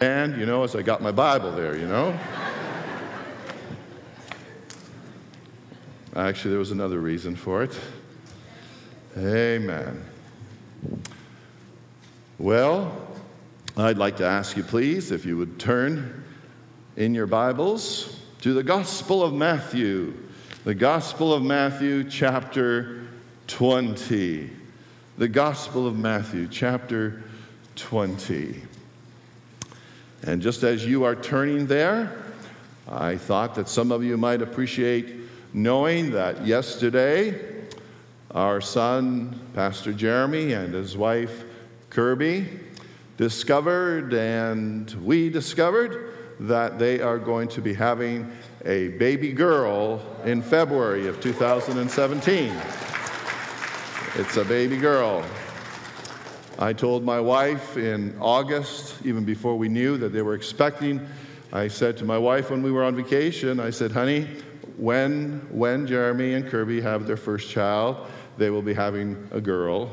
And, you know, as I got my Bible there, you know. Actually, there was another reason for it. Amen. Well, I'd like to ask you, please, if you would turn in your Bibles to the Gospel of Matthew, the Gospel of Matthew, chapter 20. The Gospel of Matthew, chapter 20. And just as you are turning there, I thought that some of you might appreciate knowing that yesterday our son, Pastor Jeremy, and his wife, Kirby, discovered, and we discovered, that they are going to be having a baby girl in February of 2017. It's a baby girl. I told my wife in August, even before we knew that they were expecting, I said to my wife when we were on vacation, I said, honey, when, when Jeremy and Kirby have their first child, they will be having a girl.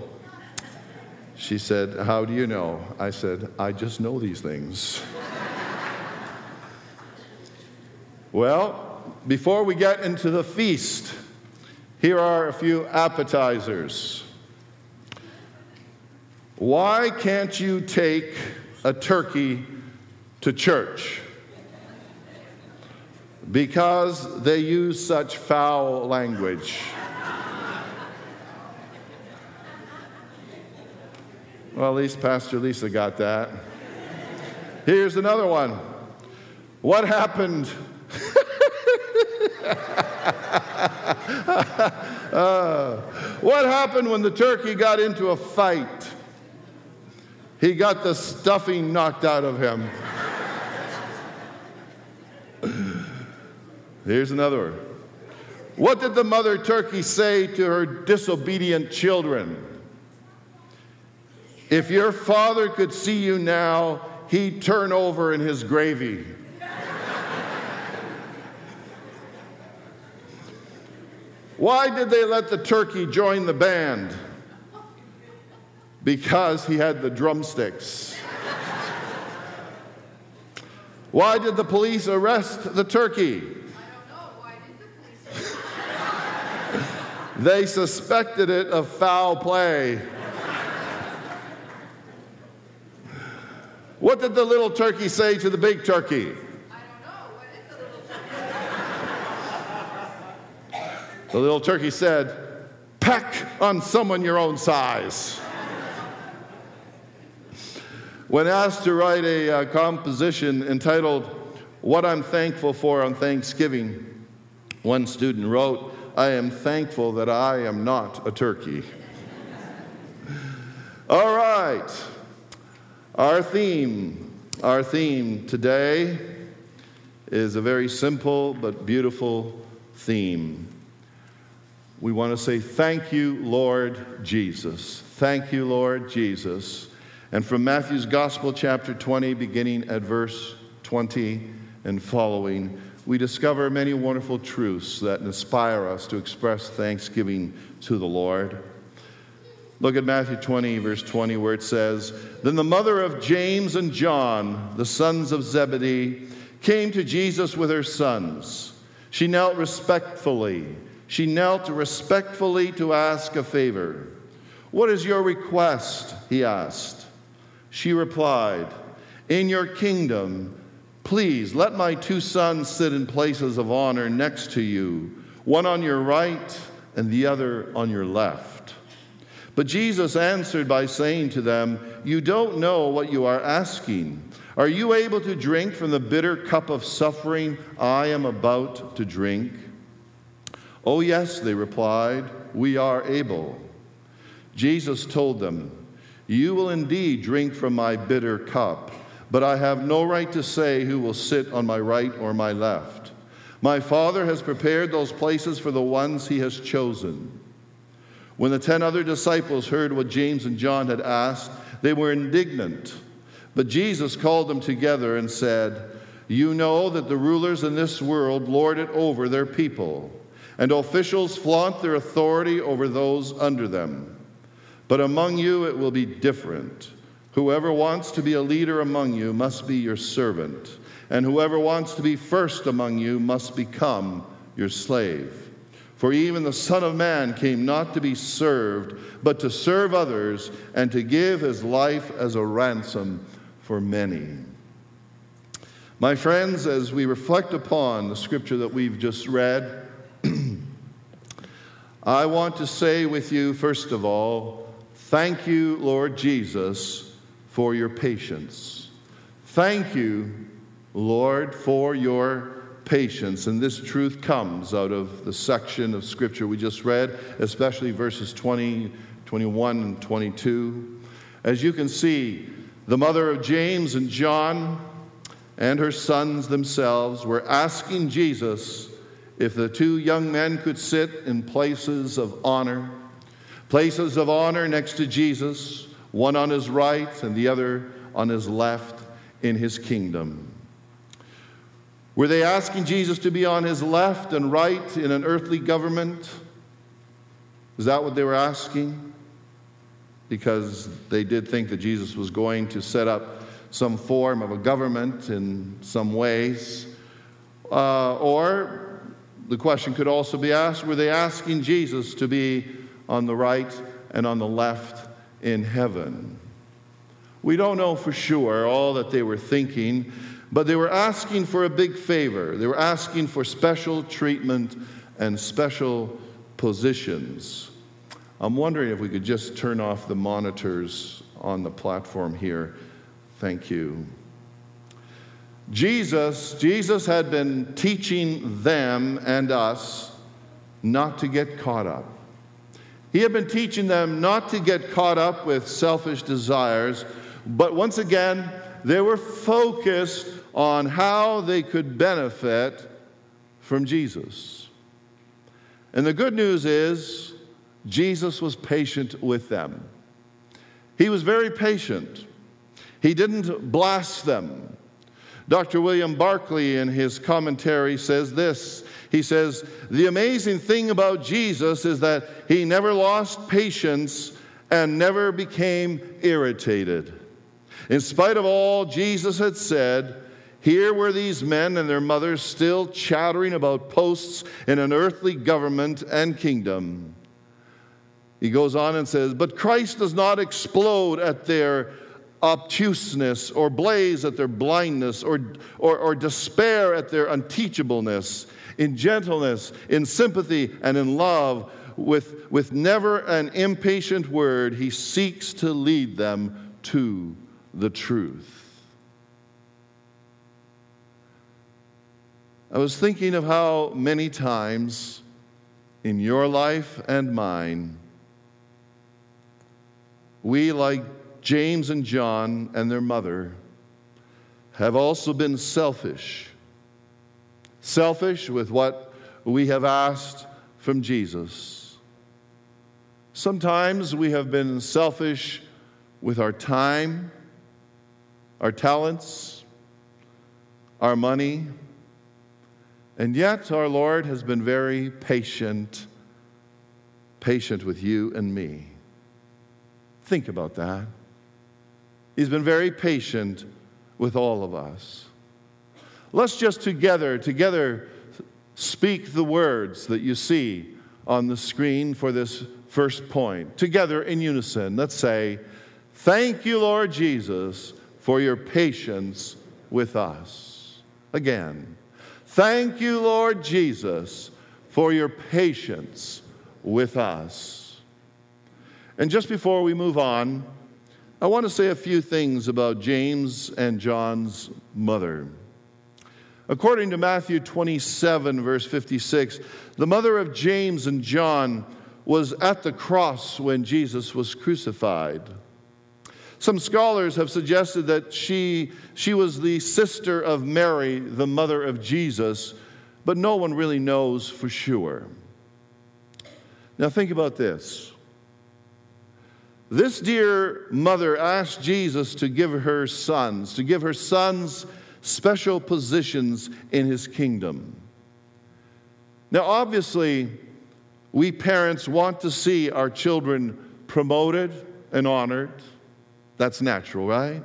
She said, How do you know? I said, I just know these things. well, before we get into the feast, here are a few appetizers. Why can't you take a turkey to church? Because they use such foul language. Well, at least Pastor Lisa got that. Here's another one. What happened? uh, what happened when the turkey got into a fight? He got the stuffing knocked out of him. Here's another one. What did the mother turkey say to her disobedient children? If your father could see you now, he'd turn over in his gravy. Why did they let the turkey join the band? Because he had the drumsticks. Why did the police arrest the turkey? they suspected it of foul play. What did the little turkey say to the big turkey? The little turkey said, Peck on someone your own size. When asked to write a uh, composition entitled What I'm Thankful for on Thanksgiving, one student wrote, I am thankful that I am not a turkey. All right. Our theme, our theme today is a very simple but beautiful theme. We want to say, Thank you, Lord Jesus. Thank you, Lord Jesus. And from Matthew's Gospel, chapter 20, beginning at verse 20 and following, we discover many wonderful truths that inspire us to express thanksgiving to the Lord. Look at Matthew 20, verse 20, where it says, Then the mother of James and John, the sons of Zebedee, came to Jesus with her sons. She knelt respectfully. She knelt respectfully to ask a favor. What is your request? He asked. She replied, In your kingdom, please let my two sons sit in places of honor next to you, one on your right and the other on your left. But Jesus answered by saying to them, You don't know what you are asking. Are you able to drink from the bitter cup of suffering I am about to drink? Oh, yes, they replied, we are able. Jesus told them, You will indeed drink from my bitter cup, but I have no right to say who will sit on my right or my left. My Father has prepared those places for the ones he has chosen. When the ten other disciples heard what James and John had asked, they were indignant. But Jesus called them together and said, You know that the rulers in this world lord it over their people, and officials flaunt their authority over those under them. But among you it will be different. Whoever wants to be a leader among you must be your servant, and whoever wants to be first among you must become your slave. For even the Son of Man came not to be served, but to serve others and to give his life as a ransom for many. My friends, as we reflect upon the scripture that we've just read, I want to say with you, first of all, thank you, Lord Jesus, for your patience. Thank you, Lord, for your patience. And this truth comes out of the section of scripture we just read, especially verses 20, 21, and 22. As you can see, the mother of James and John and her sons themselves were asking Jesus if the two young men could sit in places of honor, places of honor next to Jesus, one on his right and the other on his left in his kingdom. Were they asking Jesus to be on his left and right in an earthly government? Is that what they were asking? Because they did think that Jesus was going to set up some form of a government in some ways. Uh, or the question could also be asked were they asking Jesus to be on the right and on the left in heaven? We don't know for sure all that they were thinking. But they were asking for a big favor. They were asking for special treatment and special positions. I'm wondering if we could just turn off the monitors on the platform here. Thank you. Jesus, Jesus had been teaching them and us not to get caught up. He had been teaching them not to get caught up with selfish desires, but once again, they were focused on how they could benefit from Jesus. And the good news is, Jesus was patient with them. He was very patient. He didn't blast them. Dr. William Barclay, in his commentary, says this. He says, The amazing thing about Jesus is that he never lost patience and never became irritated. In spite of all Jesus had said, here were these men and their mothers still chattering about posts in an earthly government and kingdom. He goes on and says, But Christ does not explode at their obtuseness or blaze at their blindness or, or, or despair at their unteachableness. In gentleness, in sympathy, and in love, with, with never an impatient word, he seeks to lead them to the truth. I was thinking of how many times in your life and mine, we, like James and John and their mother, have also been selfish. Selfish with what we have asked from Jesus. Sometimes we have been selfish with our time, our talents, our money and yet, our Lord has been very patient, patient with you and me. Think about that. He's been very patient with all of us. Let's just together, together speak the words that you see on the screen for this first point. Together in unison, let's say, Thank you, Lord Jesus, for your patience with us. Again. Thank you, Lord Jesus, for your patience with us. And just before we move on, I want to say a few things about James and John's mother. According to Matthew 27, verse 56, the mother of James and John was at the cross when Jesus was crucified. Some scholars have suggested that she, she was the sister of Mary, the mother of Jesus, but no one really knows for sure. Now, think about this. This dear mother asked Jesus to give her sons, to give her sons special positions in his kingdom. Now, obviously, we parents want to see our children promoted and honored. That's natural, right?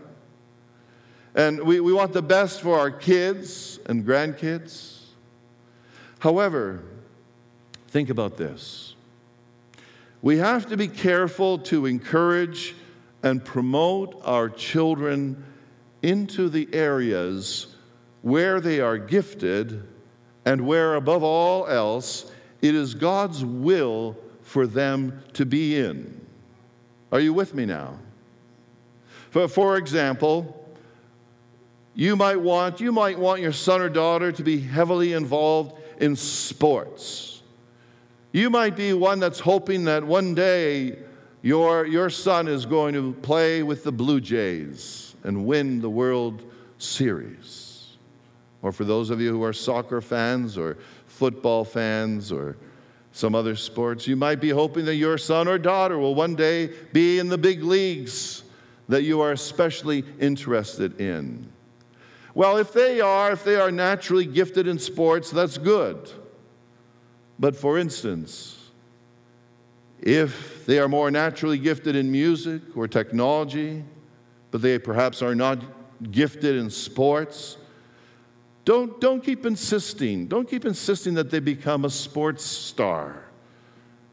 And we, we want the best for our kids and grandkids. However, think about this. We have to be careful to encourage and promote our children into the areas where they are gifted and where, above all else, it is God's will for them to be in. Are you with me now? For, for example, you might want you might want your son or daughter to be heavily involved in sports. You might be one that's hoping that one day your, your son is going to play with the Blue Jays and win the World Series. Or for those of you who are soccer fans or football fans or some other sports, you might be hoping that your son or daughter will one day be in the big leagues that you are especially interested in. Well, if they are, if they are naturally gifted in sports, that's good. But for instance, if they are more naturally gifted in music or technology, but they perhaps are not gifted in sports, don't, don't keep insisting. Don't keep insisting that they become a sports star.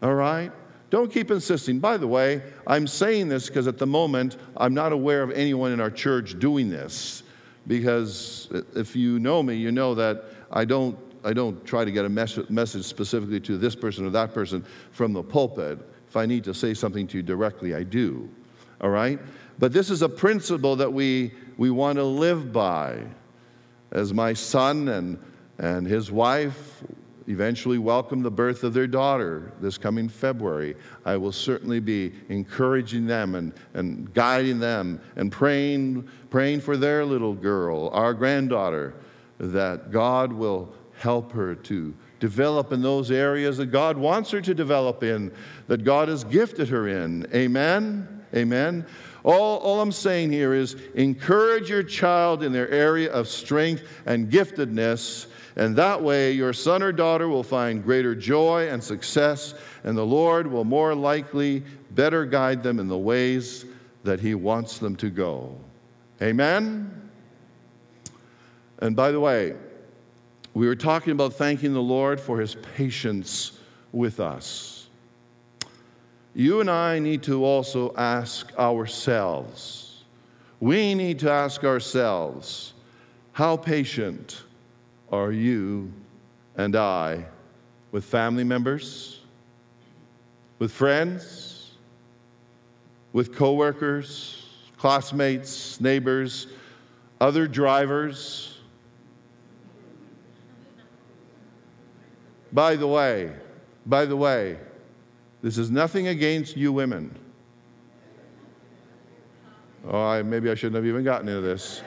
All right? Don't keep insisting. By the way, I'm saying this because at the moment I'm not aware of anyone in our church doing this because if you know me, you know that I don't, I don't try to get a mes- message specifically to this person or that person from the pulpit. If I need to say something to you directly, I do. All right? But this is a principle that we, we want to live by. As my son and, and his wife eventually welcome the birth of their daughter this coming February, I will certainly be encouraging them and, and guiding them and praying, praying for their little girl, our granddaughter, that God will help her to develop in those areas that God wants her to develop in, that God has gifted her in. Amen? Amen. All, all I'm saying here is encourage your child in their area of strength and giftedness and that way, your son or daughter will find greater joy and success, and the Lord will more likely better guide them in the ways that He wants them to go. Amen? And by the way, we were talking about thanking the Lord for His patience with us. You and I need to also ask ourselves, we need to ask ourselves, how patient are you and I with family members, with friends, with coworkers, classmates, neighbors, other drivers. By the way, by the way, this is nothing against you women. Oh, I, maybe I shouldn't have even gotten into this.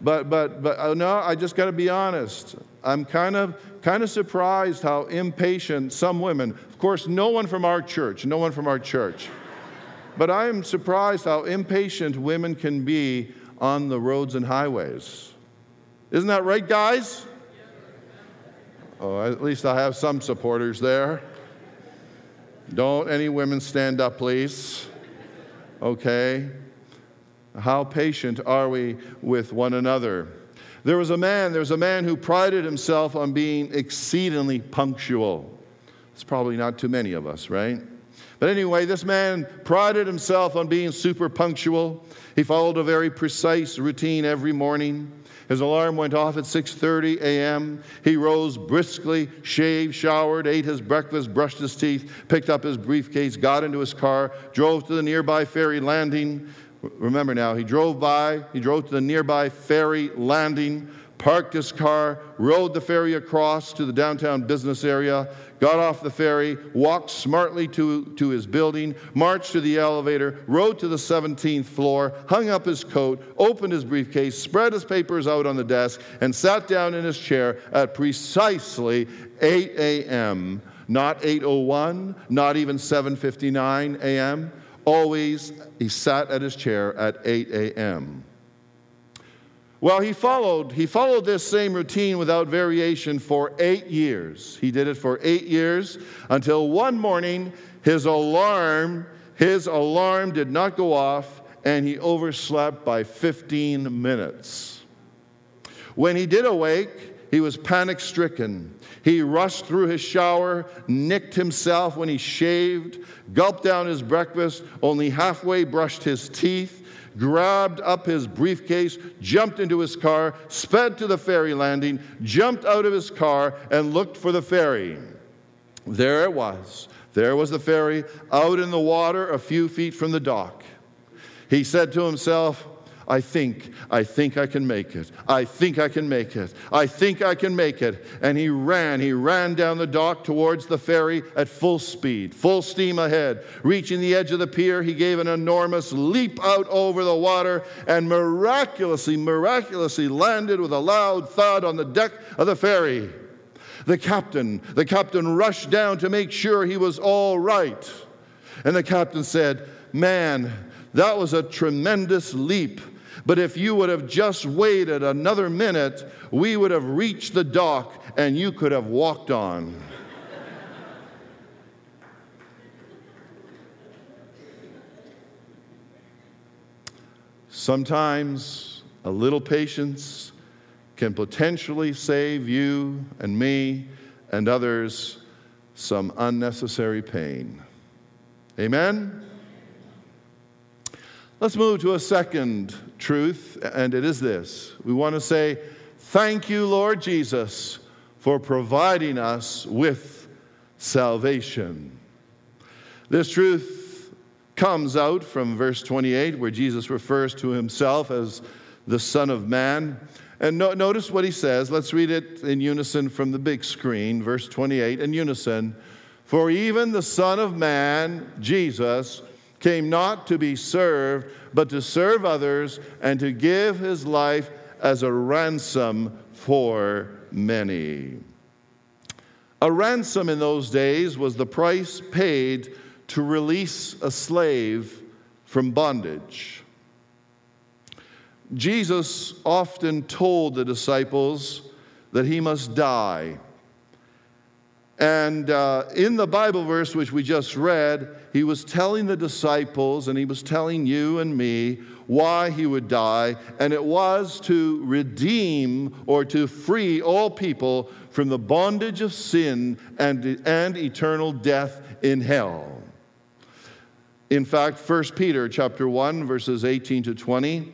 But, but, but oh, no, I just got to be honest. I'm kind of, kind of surprised how impatient some women, of course, no one from our church, no one from our church, but I'm surprised how impatient women can be on the roads and highways. Isn't that right, guys? Oh, at least I have some supporters there. Don't any women stand up, please. Okay. How patient are we with one another? There was a man, there was a man who prided himself on being exceedingly punctual. It's probably not too many of us, right? But anyway, this man prided himself on being super punctual. He followed a very precise routine every morning. His alarm went off at 6:30 a.m. He rose briskly, shaved, showered, ate his breakfast, brushed his teeth, picked up his briefcase, got into his car, drove to the nearby ferry landing, Remember now, he drove by, he drove to the nearby ferry landing, parked his car, rode the ferry across to the downtown business area, got off the ferry, walked smartly to, to his building, marched to the elevator, rode to the 17th floor, hung up his coat, opened his briefcase, spread his papers out on the desk, and sat down in his chair at precisely 8 a.m. Not 8:01, not even 7:59 a.m always, he sat at his chair at 8 a.m. Well, he followed, he followed this same routine without variation for eight years. He did it for eight years until one morning his alarm, His alarm did not go off, and he overslept by 15 minutes. When he did awake, he was panic stricken. He rushed through his shower, nicked himself when he shaved, gulped down his breakfast, only halfway brushed his teeth, grabbed up his briefcase, jumped into his car, sped to the ferry landing, jumped out of his car, and looked for the ferry. There it was. There was the ferry out in the water a few feet from the dock. He said to himself, I think, I think I can make it. I think I can make it. I think I can make it. And he ran, he ran down the dock towards the ferry at full speed, full steam ahead. Reaching the edge of the pier, he gave an enormous leap out over the water and miraculously, miraculously landed with a loud thud on the deck of the ferry. The captain, the captain rushed down to make sure he was all right. And the captain said, Man, that was a tremendous leap. But if you would have just waited another minute, we would have reached the dock and you could have walked on. Sometimes a little patience can potentially save you and me and others some unnecessary pain. Amen? Let's move to a second truth, and it is this. We want to say, Thank you, Lord Jesus, for providing us with salvation. This truth comes out from verse 28, where Jesus refers to himself as the Son of Man. And no, notice what he says. Let's read it in unison from the big screen, verse 28, in unison. For even the Son of Man, Jesus, came not to be served, but to serve others and to give his life as a ransom for many. A ransom in those days was the price paid to release a slave from bondage. Jesus often told the disciples that he must die and uh, in the Bible verse which we just read, he was telling the disciples and he was telling you and me why he would die, and it was to redeem or to free all people from the bondage of sin and, and eternal death in hell. In fact, 1 Peter chapter 1 verses 18 to 20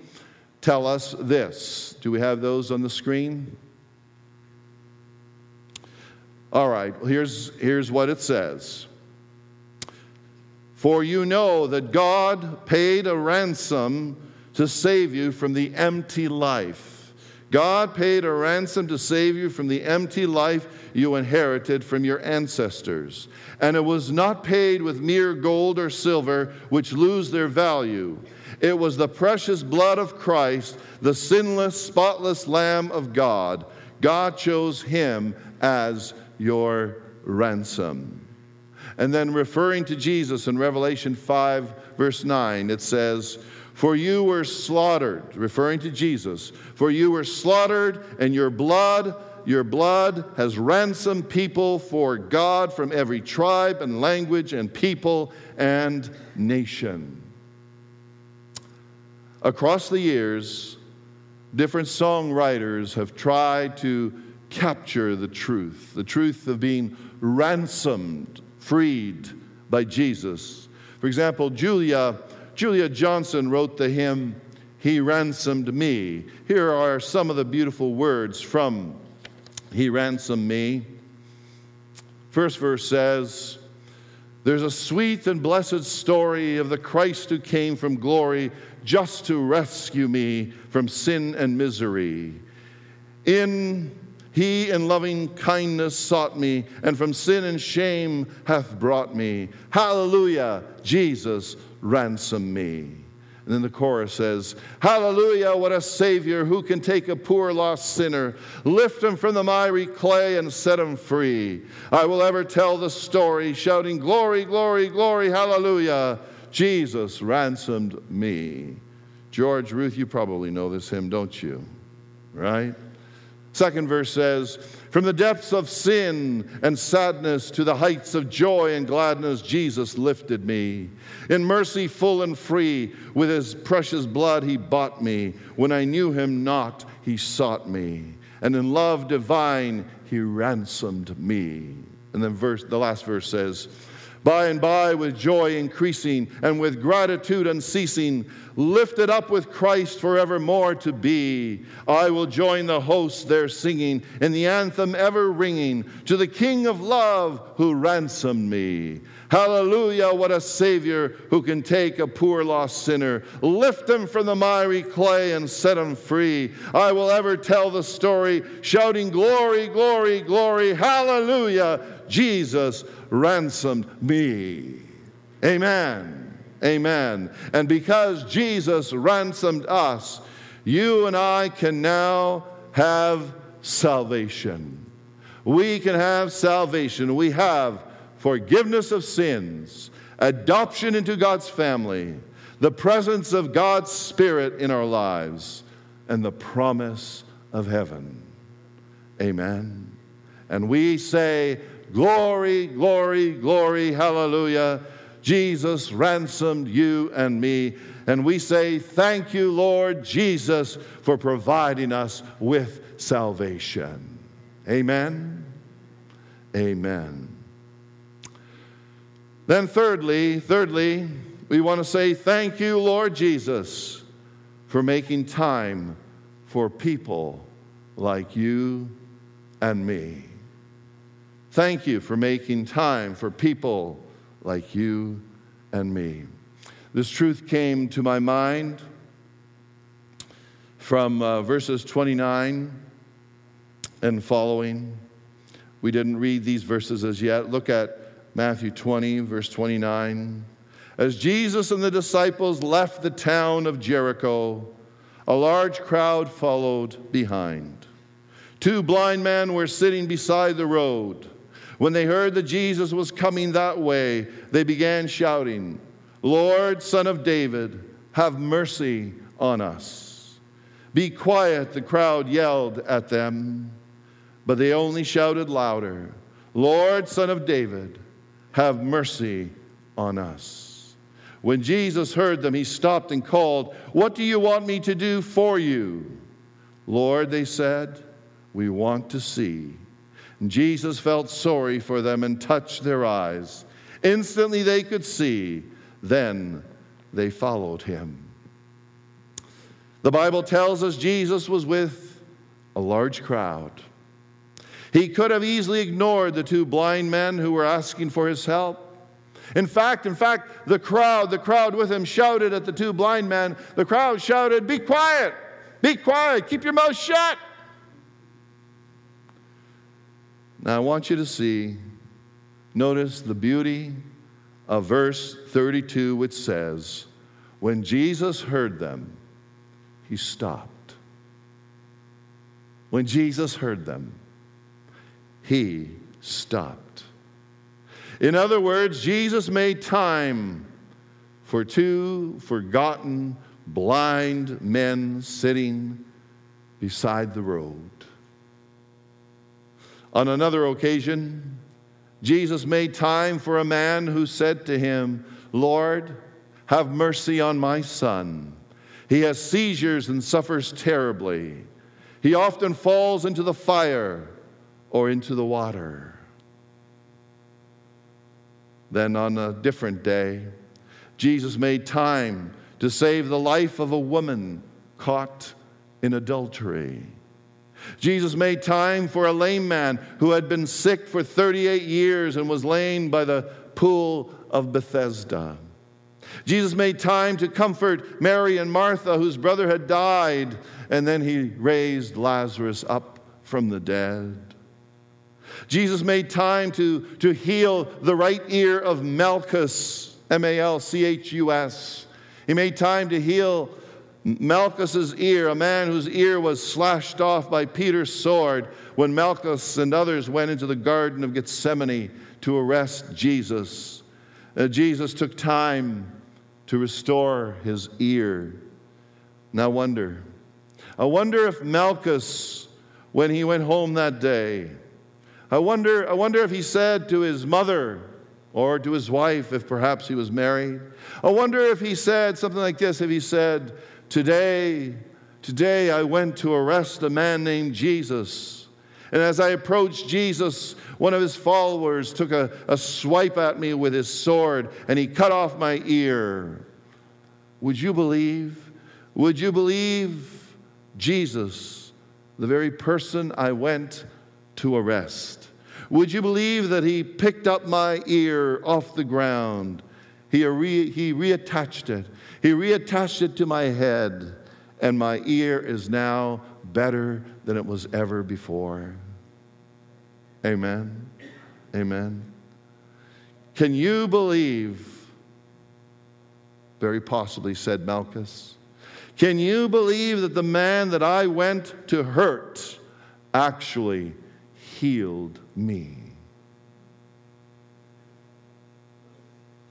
tell us this. Do we have those on the screen? All right, here's, here's what it says. For you know that God paid a ransom to save you from the empty life. God paid a ransom to save you from the empty life you inherited from your ancestors. And it was not paid with mere gold or silver, which lose their value. It was the precious blood of Christ, the sinless, spotless Lamb of God. God chose him as your ransom. And then referring to Jesus in Revelation 5, verse 9, it says, For you were slaughtered, referring to Jesus, for you were slaughtered, and your blood, your blood has ransomed people for God from every tribe and language and people and nation. Across the years, different songwriters have tried to capture the truth the truth of being ransomed, freed by Jesus. For example, Julia, Julia Johnston wrote the hymn, He Ransomed Me. Here are some of the beautiful words from He Ransomed Me. First verse says, There's a sweet and blessed story of the Christ who came from glory just to rescue me from sin and misery. In he in loving kindness sought me, and from sin and shame hath brought me. Hallelujah, Jesus ransom me. And then the chorus says, Hallelujah, what a Savior who can take a poor lost sinner, lift him from the miry clay, and set him free. I will ever tell the story, shouting, Glory, glory, glory, hallelujah. Jesus ransomed me. George Ruth, you probably know this hymn, don't you? Right? Second verse says, From the depths of sin and sadness to the heights of joy and gladness, Jesus lifted me. In mercy full and free, with his precious blood he bought me. When I knew him not, he sought me. And in love divine, he ransomed me. And then verse, the last verse says, by and by, with joy increasing and with gratitude unceasing, lifted up with Christ forevermore to be, I will join the hosts there singing, in the anthem ever ringing, to the King of love who ransomed me. Hallelujah, what a Savior who can take a poor lost sinner, lift him from the miry clay, and set him free. I will ever tell the story, shouting, Glory, glory, glory, hallelujah. Jesus ransomed me. Amen. Amen. And because Jesus ransomed us, you and I can now have salvation. We can have salvation. We have forgiveness of sins, adoption into God's family, the presence of God's Spirit in our lives, and the promise of heaven. Amen. And we say, Glory, glory, glory, hallelujah. Jesus ransomed you and me. And we say, Thank you, Lord Jesus, for providing us with salvation. Amen. Amen. Then, thirdly, thirdly, we want to say, Thank you, Lord Jesus, for making time for people like you and me. Thank you for making time for people like you and me. This truth came to my mind from uh, verses 29 and following. We didn't read these verses as yet. Look at Matthew 20, verse 29. As Jesus and the disciples left the town of Jericho, a large crowd followed behind. Two blind men were sitting beside the road. When they heard that Jesus was coming that way, they began shouting, Lord, Son of David, have mercy on us. Be quiet, the crowd yelled at them, but they only shouted louder, Lord, Son of David, have mercy on us. When Jesus heard them, he stopped and called, What do you want me to do for you? Lord, they said, we want to see. Jesus felt sorry for them and touched their eyes. Instantly they could see. Then they followed him. The Bible tells us Jesus was with a large crowd. He could have easily ignored the two blind men who were asking for his help. In fact, in fact, the crowd, the crowd with him shouted at the two blind men. The crowd shouted, Be quiet! Be quiet! Keep your mouth shut! Now I want you to see, notice the beauty of verse 32, which says, When Jesus heard them, he stopped. When Jesus heard them, he stopped. In other words, Jesus made time for two forgotten, blind men sitting beside the road. On another occasion, Jesus made time for a man who said to him, Lord, have mercy on my son. He has seizures and suffers terribly. He often falls into the fire or into the water. Then, on a different day, Jesus made time to save the life of a woman caught in adultery. Jesus made time for a lame man who had been sick for 38 years and was laying by the pool of Bethesda. Jesus made time to comfort Mary and Martha, whose brother had died, and then he raised Lazarus up from the dead. Jesus made time to, to heal the right ear of Malchus, M A L C H U S. He made time to heal Malchus's ear, a man whose ear was slashed off by Peter's sword when Malchus and others went into the Garden of Gethsemane to arrest Jesus. Uh, Jesus took time to restore his ear. Now, wonder. I wonder if Malchus when he went home that day. I wonder, I wonder if he said to his mother or to his wife, if perhaps he was married. I wonder if he said something like this if he said, Today, today I went to arrest a man named Jesus. And as I approached Jesus, one of his followers took a, a swipe at me with his sword and he cut off my ear. Would you believe? Would you believe Jesus, the very person I went to arrest? Would you believe that he picked up my ear off the ground? He, re- he reattached it. He reattached it to my head, and my ear is now better than it was ever before. Amen. Amen. Can you believe? Very possibly, said Malchus. Can you believe that the man that I went to hurt actually healed me?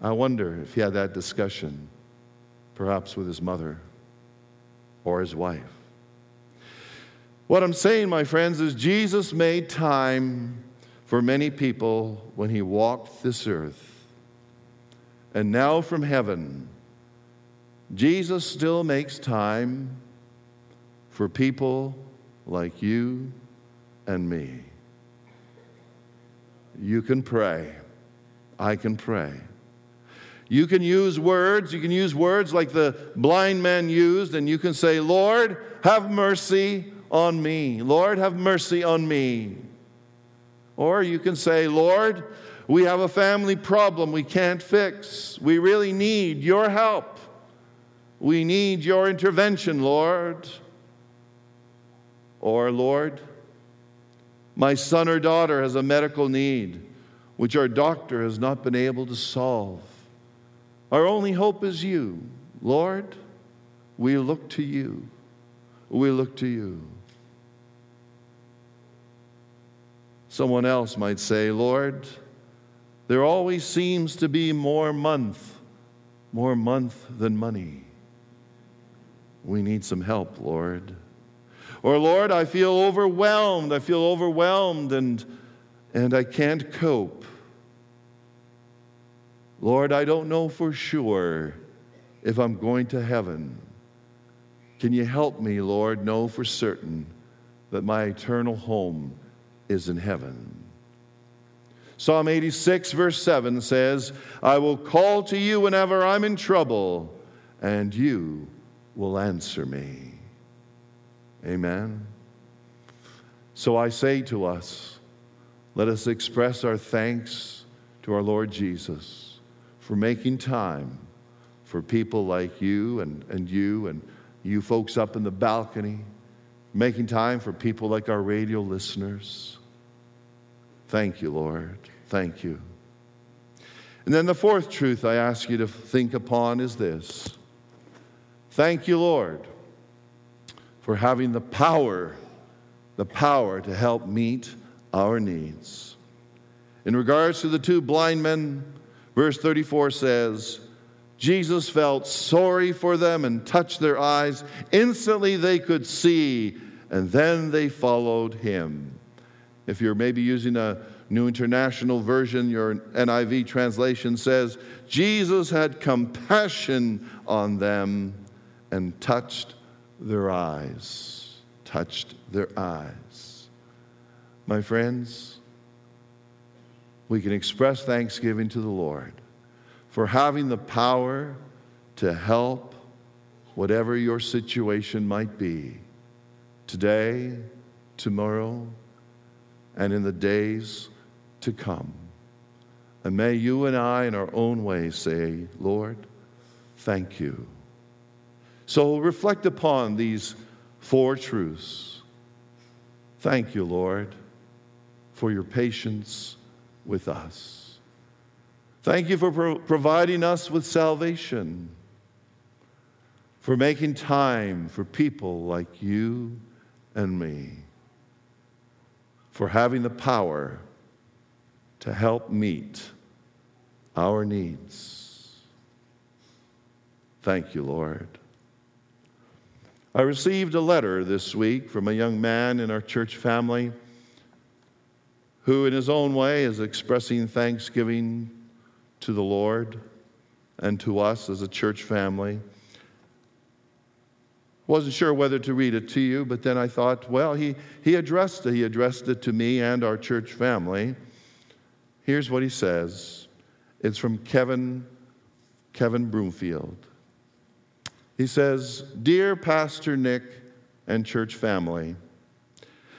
I wonder if he had that discussion, perhaps with his mother or his wife. What I'm saying, my friends, is Jesus made time for many people when he walked this earth. And now from heaven, Jesus still makes time for people like you and me. You can pray. I can pray. You can use words. You can use words like the blind man used, and you can say, Lord, have mercy on me. Lord, have mercy on me. Or you can say, Lord, we have a family problem we can't fix. We really need your help. We need your intervention, Lord. Or, Lord, my son or daughter has a medical need which our doctor has not been able to solve. Our only hope is you. Lord, we look to you. We look to you. Someone else might say, Lord, there always seems to be more month, more month than money. We need some help, Lord. Or, Lord, I feel overwhelmed. I feel overwhelmed and, and I can't cope. Lord, I don't know for sure if I'm going to heaven. Can you help me, Lord, know for certain that my eternal home is in heaven. Psalm 86, verse 7 says, I will call to you whenever I'm in trouble, and you will answer me. Amen. So I say to us, let us express our thanks to our Lord Jesus for making time for people like you and, and you and you folks up in the balcony making time for people like our radio listeners. Thank you, Lord. Thank you. And then the fourth truth I ask you to think upon is this Thank you, Lord, for having the power, the power to help meet our needs. In regards to the two blind men, verse 34 says, Jesus felt sorry for them and touched their eyes. Instantly they could see, and then they followed him. If you're maybe using a New International Version, your NIV translation says, Jesus had compassion on them and touched their eyes. Touched their eyes. My friends, we can express thanksgiving to the Lord for having the power to help whatever your situation might be today, tomorrow, and in the days to come. And may you and I, in our own way, say, Lord, thank you. So reflect upon these four truths. Thank you, Lord, for your patience with us. Thank you for pro- providing us with salvation, for making time for people like you and me, for having the power to help meet our needs. Thank you, Lord. I received a letter this week from a young man in our church family who, in his own way, is expressing thanksgiving to the Lord and to us as a church family. Wasn't sure whether to read it to you, but then I thought, well, he, he addressed it. He addressed it to me and our church family. Here's what he says. It's from Kevin, Kevin Broomfield. He says, Dear Pastor Nick and church family,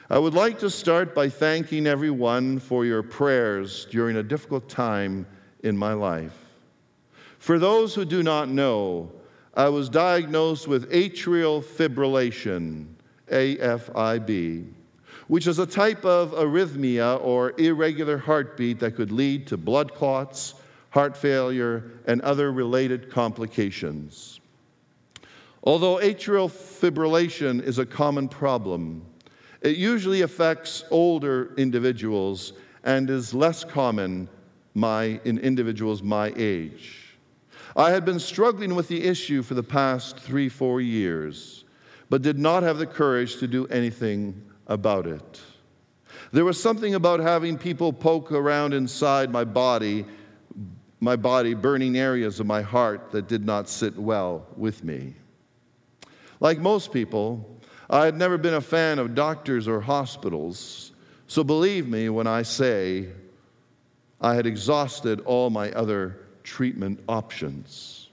I would like to start by thanking everyone for your prayers during a difficult time in my life. For those who do not know, I was diagnosed with atrial fibrillation, AFIB, which is a type of arrhythmia or irregular heartbeat that could lead to blood clots, heart failure, and other related complications. Although atrial fibrillation is a common problem, it usually affects older individuals and is less common my, in individuals my age. I had been struggling with the issue for the past three, four years, but did not have the courage to do anything about it. There was something about having people poke around inside my body, my body, burning areas of my heart that did not sit well with me. Like most people, I had never been a fan of doctors or hospitals, so believe me when I say I had exhausted all my other treatment options.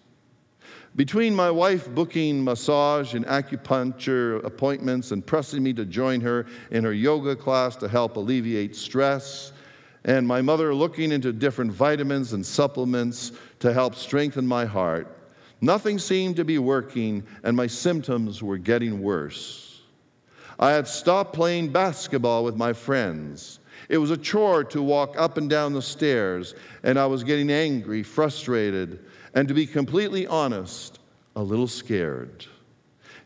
Between my wife booking massage and acupuncture appointments and pressing me to join her in her yoga class to help alleviate stress, and my mother looking into different vitamins and supplements to help strengthen my heart, nothing seemed to be working and my symptoms were getting worse. I had stopped playing basketball with my friends it was a chore to walk up and down the stairs, and I was getting angry, frustrated, and to be completely honest, a little scared.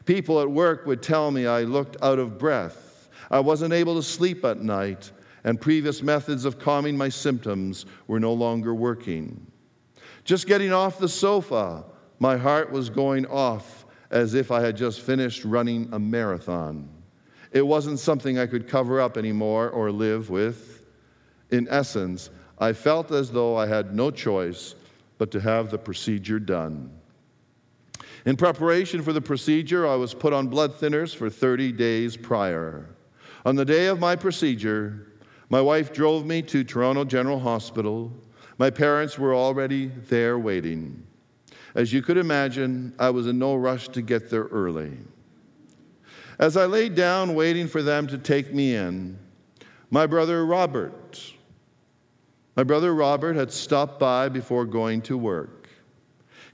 People at work would tell me I looked out of breath. I wasn't able to sleep at night, and previous methods of calming my symptoms were no longer working. Just getting off the sofa, my heart was going off as if I had just finished running a marathon. It wasn't something I could cover up anymore or live with. In essence, I felt as though I had no choice but to have the procedure done. In preparation for the procedure, I was put on blood thinners for 30 days prior. On the day of my procedure, my wife drove me to Toronto General Hospital. My parents were already there waiting. As you could imagine, I was in no rush to get there early. As I lay down waiting for them to take me in, my brother Robert, my brother Robert had stopped by before going to work.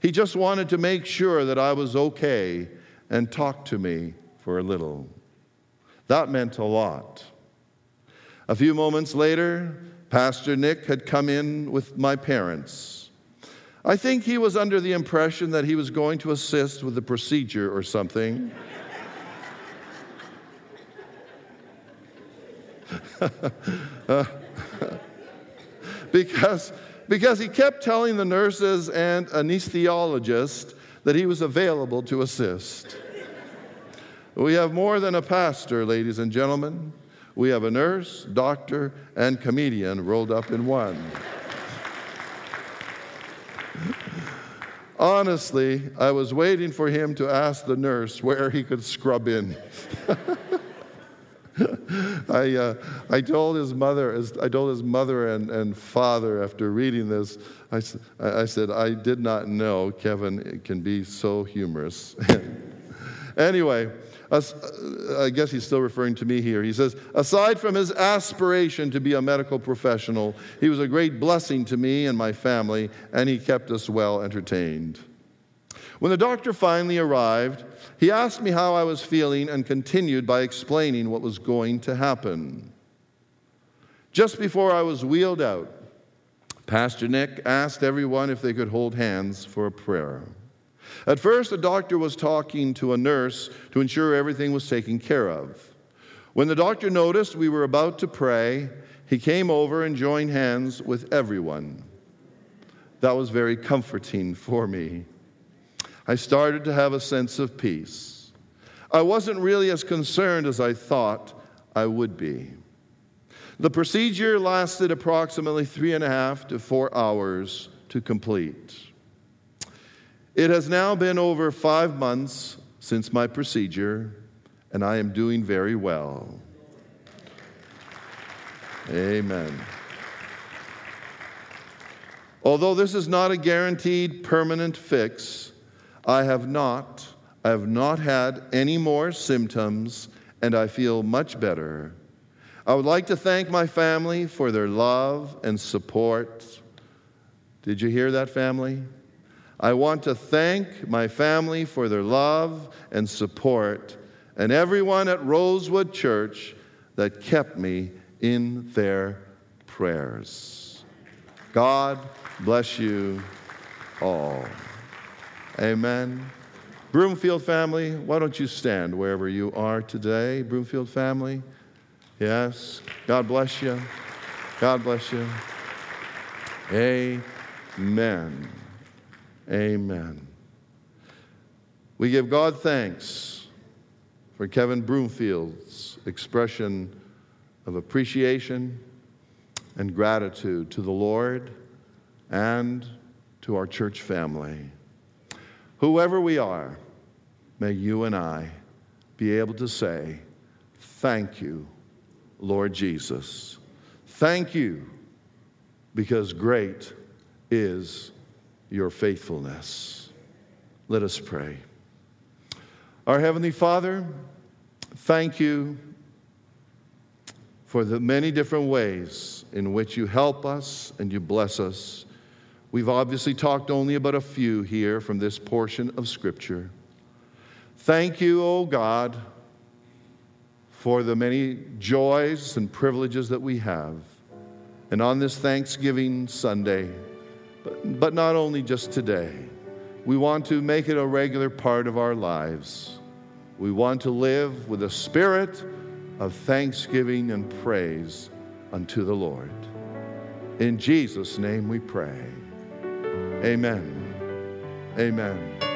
He just wanted to make sure that I was okay and talk to me for a little. That meant a lot. A few moments later, Pastor Nick had come in with my parents. I think he was under the impression that he was going to assist with the procedure or something. because, because he kept telling the nurses and anesthesiologist that he was available to assist. We have more than a pastor, ladies and gentlemen. We have a nurse, doctor, and comedian rolled up in one. Honestly, I was waiting for him to ask the nurse where he could scrub in. I, uh, I told his mother, I told his mother and, and father after reading this, I, I said, I did not know Kevin can be so humorous. anyway, Uh, I guess he's still referring to me here. He says, aside from his aspiration to be a medical professional, he was a great blessing to me and my family, and he kept us well entertained. When the doctor finally arrived, he asked me how I was feeling and continued by explaining what was going to happen. Just before I was wheeled out, Pastor Nick asked everyone if they could hold hands for a prayer. At first, the doctor was talking to a nurse to ensure everything was taken care of. When the doctor noticed we were about to pray, he came over and joined hands with everyone. That was very comforting for me. I started to have a sense of peace. I wasn't really as concerned as I thought I would be. The procedure lasted approximately three and a half to four hours to complete. It has now been over five months since my procedure, and I am doing very well. Amen. Although this is not a guaranteed permanent fix, I have not I have not had any more symptoms and I feel much better. I would like to thank my family for their love and support. Did you hear that family? I want to thank my family for their love and support and everyone at Rosewood Church that kept me in their prayers. God bless you all. Amen. Broomfield family, why don't you stand wherever you are today? Broomfield family, yes. God bless you. God bless you. Amen. Amen. We give God thanks for Kevin Broomfield's expression of appreciation and gratitude to the Lord and to our church family. Whoever we are, may you and I be able to say, Thank you, Lord Jesus. Thank you, because great is your faithfulness. Let us pray. Our Heavenly Father, thank you for the many different ways in which you help us and you bless us. We've obviously talked only about a few here from this portion of Scripture. Thank you, O oh God, for the many joys and privileges that we have. And on this Thanksgiving Sunday, but, not only just today, we want to make it a regular part of our lives. We want to live with a spirit of thanksgiving and praise unto the Lord. In Jesus' name we pray. Amen. Amen.